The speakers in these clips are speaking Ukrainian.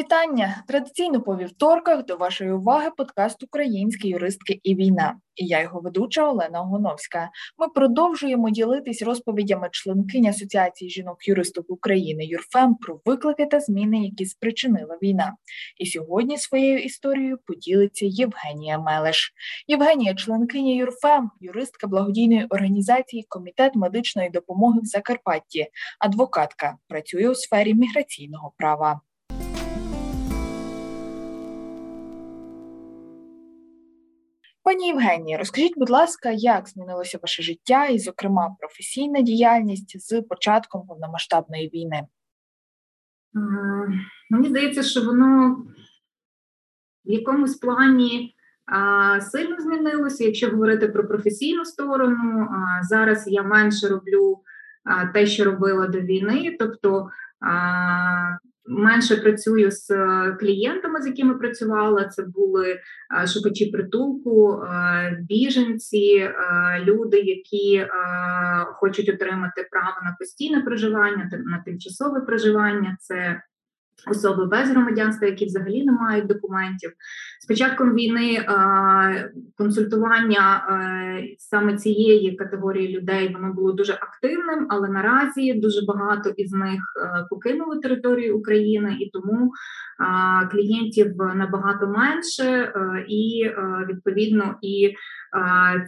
Вітання! Традиційно по вівторках до вашої уваги подкаст Українські юристки і війна. І я його ведуча Олена Гоновська. Ми продовжуємо ділитись розповідями членкині Асоціації жінок-юристок України ЮРФЕМ про виклики та зміни, які спричинила війна. І сьогодні своєю історією поділиться Євгенія Мелеш. Євгенія, членкиня ЮРФЕМ, юристка благодійної організації Комітет медичної допомоги в Закарпатті, адвокатка, працює у сфері міграційного права. Пані Євгенії, розкажіть, будь ласка, як змінилося ваше життя і, зокрема, професійна діяльність з початком повномасштабної війни? Мені здається, що воно в якомусь плані а, сильно змінилося. Якщо говорити про професійну сторону, а, зараз я менше роблю те, що робила до війни, тобто Менше працюю з е, клієнтами, з якими працювала. Це були е, шукачі притулку, е, біженці, люди, які хочуть отримати право на постійне проживання, на тимчасове проживання. Це Особи без громадянства, які взагалі не мають документів, з початком війни консультування саме цієї категорії людей воно було дуже активним, але наразі дуже багато із них покинули територію України і тому клієнтів набагато менше, і відповідно і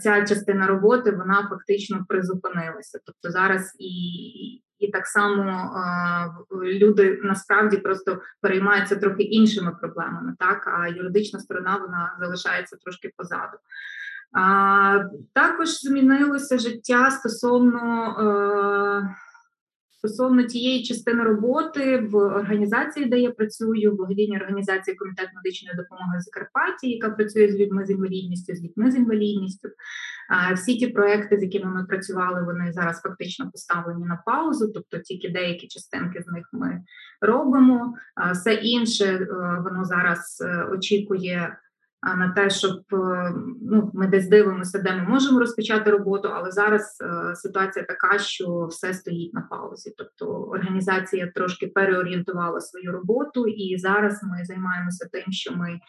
ця частина роботи вона фактично призупинилася. Тобто зараз і і так само люди насправді просто переймаються трохи іншими проблемами, так а юридична сторона вона залишається трошки позаду. А, Також змінилося життя стосовно. Стосовно тієї частини роботи в організації, де я працюю, в благодійній організації Комітет медичної допомоги Закарпатті, яка працює з людьми з інвалідністю, з дітьми з інвалідністю. Всі ті проекти, з якими ми працювали, вони зараз фактично поставлені на паузу, тобто тільки деякі частинки з них ми робимо. Все інше е, воно зараз е, очікує на те, щоб е, ну ми десь дивимося, де ми можемо розпочати роботу, але зараз е, ситуація така, що все стоїть на паузі. Тобто організація трошки переорієнтувала свою роботу, і зараз ми займаємося тим, що ми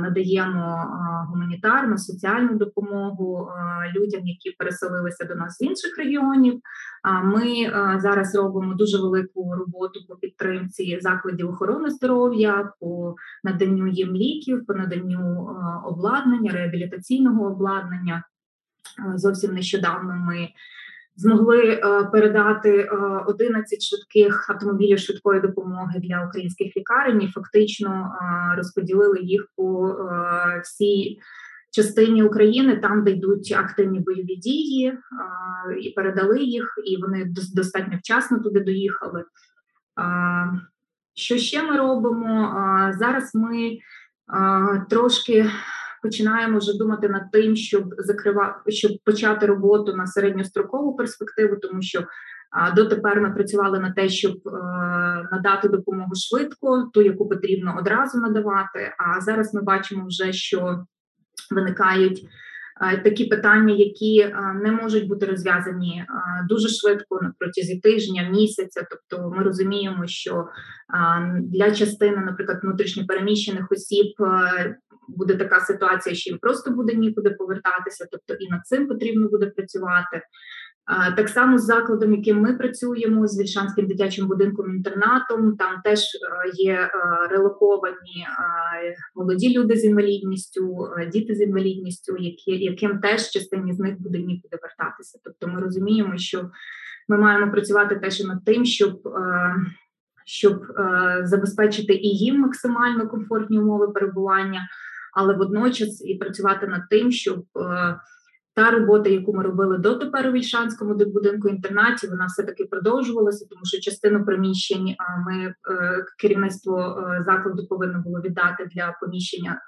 надаємо гуманітарну соціальну допомогу людям, які переселилися до нас з інших регіонів. Ми зараз робимо дуже велику роботу по підтримці закладів охорони здоров'я, по наданню їм ліків, по наданню обладнання, реабілітаційного обладнання. Зовсім нещодавно ми змогли е, передати 11 е, швидких автомобілів швидкої допомоги для українських лікарень. і Фактично е, розподілили їх по всій частині України, там де йдуть активні бойові дії, і передали їх, і вони достатньо вчасно туди доїхали. Що ще ми робимо? Зараз ми трошки починаємо вже думати над тим, щоб закривати, щоб почати роботу на середньострокову перспективу, тому що дотепер ми працювали на те, щоб е, надати допомогу швидко, ту, яку потрібно одразу надавати. А зараз ми бачимо вже, що виникають. Е, такі питання, які е, не можуть бути розв'язані дуже швидко протязі тижня, місяця. Тобто, ми розуміємо, що для частини, наприклад, внутрішньопереміщених осіб буде така ситуація, що їм просто буде нікуди повертатися, тобто і над цим потрібно буде працювати. Так само з закладом, яким ми працюємо, з Вільшанським дитячим будинком інтернатом, там теж є релоковані молоді люди з інвалідністю, діти з інвалідністю, які яким теж частині з них буде нікуди вертатися. Тобто, ми розуміємо, що ми маємо працювати теж над тим, щоб щоб забезпечити і їм максимально комфортні умови перебування але водночас і працювати над тим, щоб е, та робота, яку ми робили до тепер у Вільшанському будинку інтернаті, вона все таки продовжувалася, тому що частину приміщень ми е, керівництво е, закладу повинно було віддати для поміщення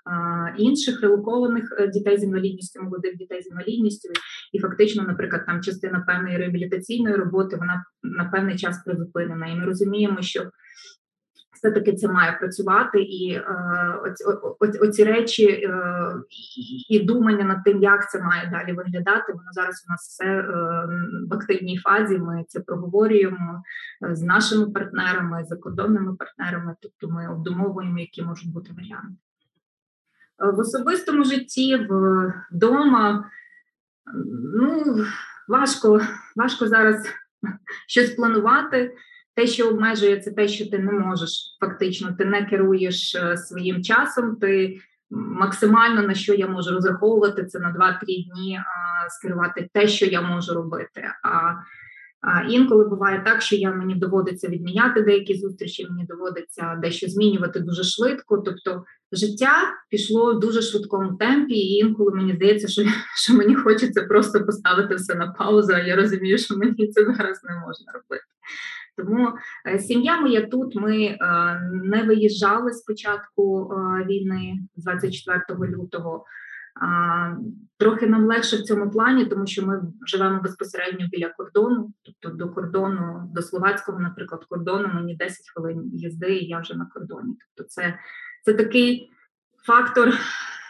інших релокованих дітей з інвалідністю, молодих дітей з інвалідністю, і фактично, наприклад, там частина певної реабілітаційної роботи вона на певний час призупинена, і ми розуміємо, що все-таки це має працювати, і е, оці, оці, речі е, і, думання над тим, як це має далі виглядати. Воно зараз у нас все е, в активній фазі. Ми це проговорюємо з нашими партнерами, закордонними партнерами. Тобто ми обдумовуємо, які можуть бути варіанти. В особистому житті, вдома, ну важко, важко зараз щось планувати. Те, що обмежує, це те, що ти не можеш фактично, ти не керуєш е, своїм часом. Ти максимально на що я можу розраховувати, це на 2-3 дні а, скерувати те, що я можу робити. А а інколи буває так, що я мені доводиться відміняти деякі зустрічі, мені доводиться дещо змінювати дуже швидко. Тобто життя пішло в дуже швидкому темпі, і інколи мені здається, що що мені хочеться просто поставити все на паузу. а Я розумію, що мені це зараз не можна робити. Тому е, сім'я моя тут. Ми е, не виїжджали з початку е, війни 24 лютого. Трохи нам легше в цьому плані, тому що ми живемо безпосередньо біля кордону, тобто до кордону, до словацького, наприклад, кордону мені 10 хвилин їзди, і я вже на кордоні. Тобто, це, це такий фактор,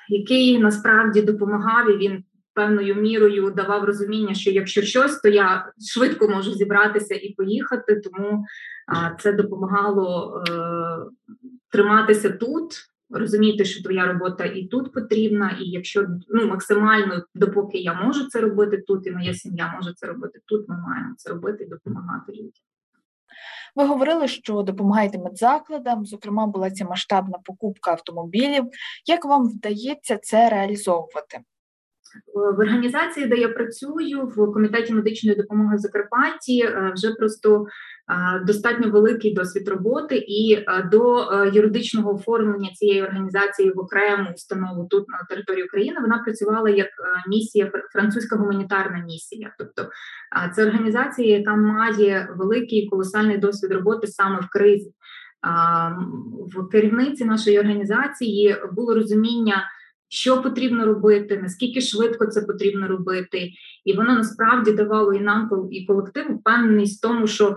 який насправді допомагав і він певною мірою давав розуміння, що якщо щось, то я швидко можу зібратися і поїхати. Тому це допомагало е, триматися тут, розуміти, що твоя робота і тут потрібна, і якщо ну максимально допоки я можу це робити тут, і моя сім'я може це робити тут, ми маємо це робити і допомагати людям. Ви говорили, що допомагаєте медзакладам, зокрема, була ця масштабна покупка автомобілів. Як вам вдається це реалізовувати? В організації, де я працюю, в комітеті медичної допомоги в Закарпатті, е, вже просто е, достатньо великий досвід роботи, і е, до юридичного оформлення цієї організації в окрему установу тут на території України вона працювала як місія французька гуманітарна місія. Тобто це організація, яка має великий колосальний досвід роботи саме в кризі. В керівниці нашої організації було розуміння що потрібно робити, наскільки швидко це потрібно робити, і воно насправді давало і нам і колективу впевненість в тому, що е,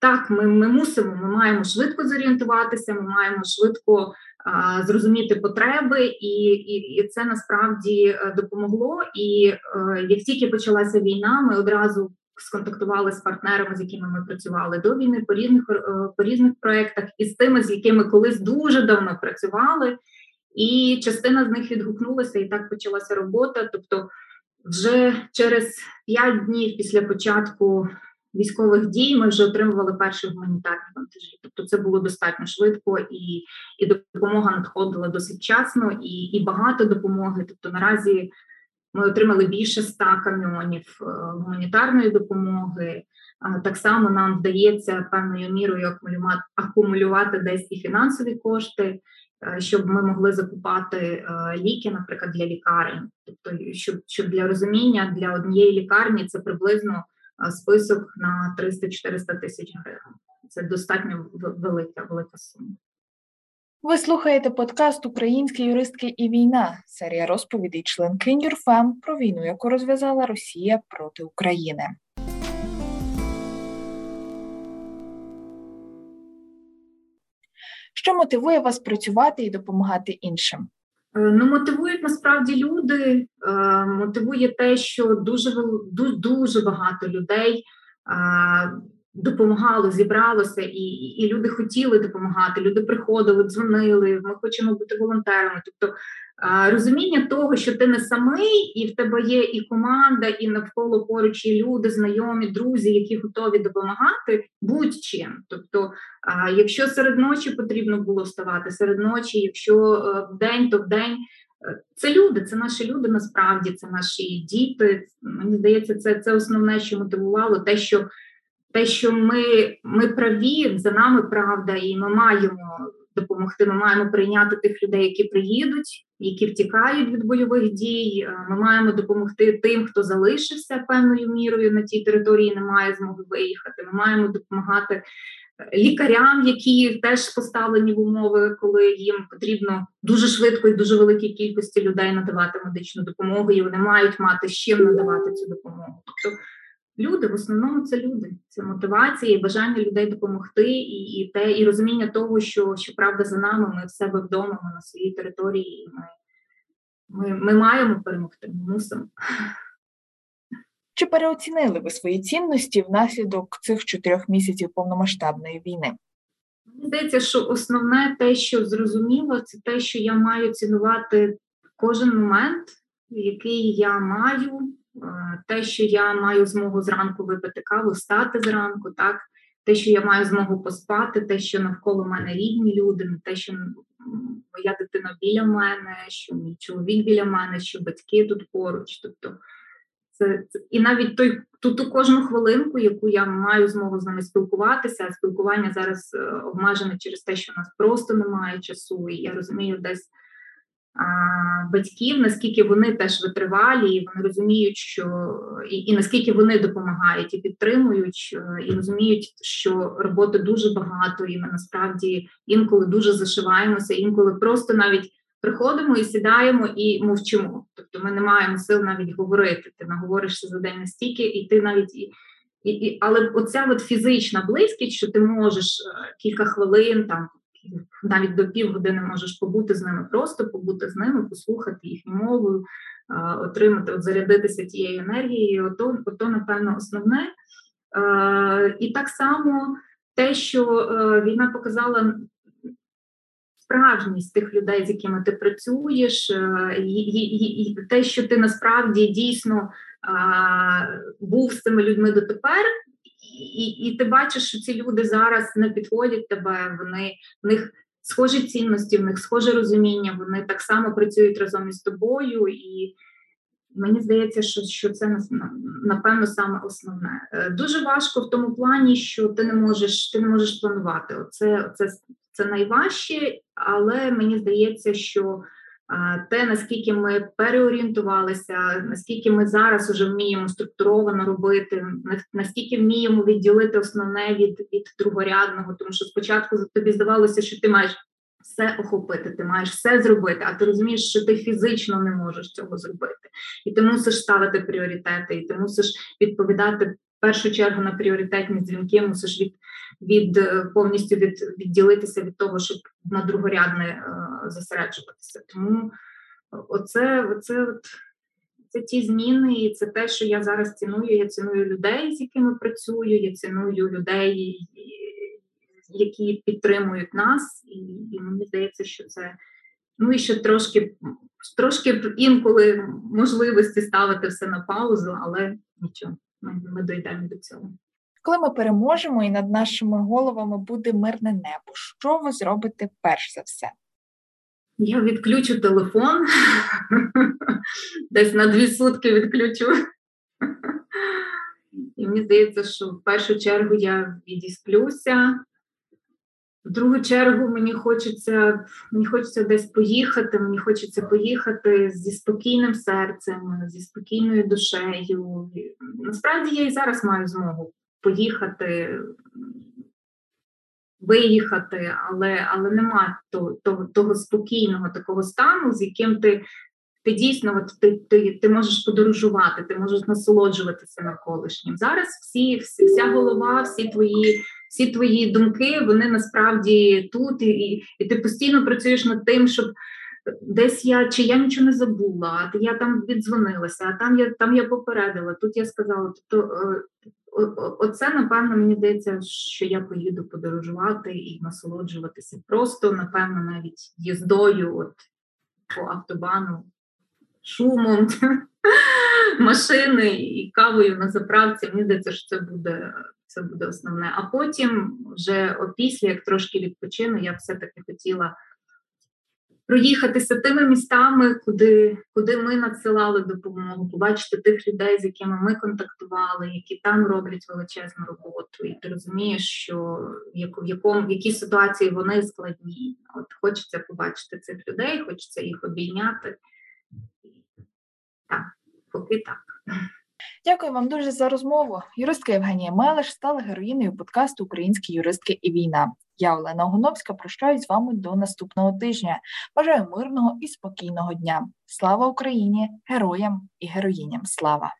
так, ми ми мусимо, ми маємо швидко зорієнтуватися, ми маємо швидко е, зрозуміти потреби, і, і, і це насправді е, допомогло. І е, як тільки почалася війна, ми одразу. Сконтактували з партнерами, з якими ми працювали до війни по різних е, по різних проєктах, і з тими, з якими колись дуже давно працювали, і частина з них відгукнулася, і так почалася робота. Тобто, вже через п'ять днів після початку військових дій ми вже отримували перші гуманітарні вантажі. Тобто, це було достатньо швидко, і і допомога надходила досить часно, і і багато допомоги. Тобто, наразі ми отримали більше ста каміонів е, гуманітарної допомоги. Так само нам вдається певною мірою акумулювати десь і фінансові кошти. Е, щоб ми могли закупати е, ліки, наприклад, для лікарень. Тобто, щоб щоб для розуміння для однієї лікарні це приблизно е, список на 300-400 тисяч гривень. Це достатньо велика, велика сума. Ви слухаєте подкаст Українські юристки і війна, серія розповідей членкинь Юрфем про війну, яку розв'язала Росія проти України. Що мотивує вас працювати і допомагати іншим? Е, ну, мотивують насправді люди. Е, мотивує те, що дуже дуже багато людей допомагало, зібралося, і і люди хотіли допомагати. Люди приходили, дзвонили. Ми хочемо бути волонтерами. Тобто розуміння того, що ти не самий, і в тебе є і команда, і навколо поруч і люди, знайомі, друзі, які готові допомагати будь-чим. Тобто, якщо серед ночі потрібно було вставати, серед ночі, якщо е, в день, то в день. Е, це люди, це наші люди. Насправді це наші діти. Мені здається, це це основне, що мотивувало те, що те, що ми ми праві, за нами правда, і ми маємо допомогти. Ми маємо прийняти тих людей, які приїдуть, які втікають від бойових дій. Е, ми маємо допомогти тим, хто залишився певною мірою на тій території, не має змоги виїхати. Ми маємо допомагати. Е, лікарям, які теж поставлені в умови, коли їм потрібно дуже швидко і дуже великій кількості людей надавати медичну допомогу, і вони мають мати з чим надавати цю допомогу. Тобто люди в основному це люди. Це мотивація і бажання людей допомогти, і і те, і розуміння того, що що правда за нами, ми в себе вдома, ми на своїй території, і ми, ми, ми маємо перемогти, ми мусимо. Чи переоцінили ви свої цінності внаслідок цих чотирьох місяців повномасштабної війни? Мені здається, що основне те, що зрозуміло, це те, що я маю цінувати кожен момент, який я маю, те, що я маю змогу зранку випити каву, стати зранку, так, те, що я маю змогу поспати, те, що навколо мене рідні люди, те, що моя дитина біля мене, що мій чоловік біля мене, що батьки тут поруч. Тобто це, це і навіть той ту, ту кожну хвилинку, яку я маю змогу з ними спілкуватися, а спілкування зараз е, обмежене через те, що у нас просто немає часу, і я розумію десь батьків, наскільки вони теж витривалі, і вони розуміють, що і, і наскільки вони допомагають і підтримують, е, і розуміють, що роботи дуже багато, і ми насправді інколи дуже зашиваємося, інколи просто навіть приходимо і сідаємо і мовчимо. Тобто ми не маємо сил навіть говорити. Ти наговоришся за день настільки, і ти навіть і. І, Але оця от фізична близькість, що ти можеш е, кілька хвилин, там навіть до півгодини можеш побути з ними, просто побути з ними, послухати їхню мову, е, отримати, от зарядитися тією енергією, ото, ото напевно, основне. Е, І так само те, що е, війна показала справжність тих людей, з якими ти працюєш, і, і, і те, що ти насправді дійсно був з цими людьми дотепер, і, і ти бачиш, що ці люди зараз не підходять тебе, вони в них схожі цінності, в них схоже розуміння, вони так само працюють разом із тобою, і мені здається, що що це напевно саме основне. Е, дуже важко в тому плані, що ти не можеш ти не можеш планувати. Оце, оце це найважче, але мені здається, що те, наскільки ми переорієнтувалися, наскільки ми зараз вже вміємо структуровано робити, наскільки вміємо відділити основне від від другорядного, тому що спочатку тобі здавалося, що ти маєш все охопити, ти маєш все зробити, а ти розумієш, що ти фізично не можеш цього зробити, і ти мусиш ставити пріоритети, і ти мусиш відповідати в першу чергу на пріоритетні дзвінки, мусиш від від е, повністю від відділитися від того, щоб на другорядне е, зосереджуватися. Тому оце, оце от. Це ті зміни, і це те, що я зараз ціную. Я ціную людей, з якими працюю. Я ціную людей, які підтримують нас, і і мені здається, що це ну і ще трошки трошки інколи можливості ставити все на паузу, але нічого, ми, ми дійдемо до цього. Коли ми переможемо і над нашими головами буде мирне небо, що ви зробите перш за все? Я відключу телефон, десь на дві сутки відключу. І мені здається, що в першу чергу я відісплюся. В другу чергу мені хочеться мені хочеться десь поїхати, мені хочеться поїхати зі спокійним серцем, зі спокійною душею. Насправді я і зараз маю змогу поїхати, виїхати, але але немає того, того, того спокійного такого стану, з яким ти ти дійсно от, ти, ти, ти можеш подорожувати, ти можеш насолоджуватися навколишнім. Зараз всі, всі вся голова, всі твої. Всі твої думки, вони насправді тут, і і ти постійно працюєш над тим, щоб десь я чи я нічого не забула, а я там віддзвонилася, а там я там я попередила, тут я сказала. Тобто е, Оце, напевно, мені здається, що я поїду подорожувати і насолоджуватися. Просто, напевно, навіть їздою от по автобану, шумом машини і кавою на заправці. Мені здається, що це буде це буде основне. А потім, вже опісля, як трошки відпочину, я все-таки хотіла проїхатися тими містами, куди куди ми надсилали допомогу, побачити тих людей, з якими ми контактували, які там роблять величезну роботу, і ти розумієш, що в якому в якій ситуації вони складні. От хочеться побачити цих людей, хочеться їх обійняти. Так, поки так. Дякую вам дуже за розмову. Юристка Євгенія Мелеш стала героїною подкасту Українські юристки і війна. Я Олена Огоновська прощаюсь з вами до наступного тижня. Бажаю мирного і спокійного дня. Слава Україні! Героям і героїням! Слава!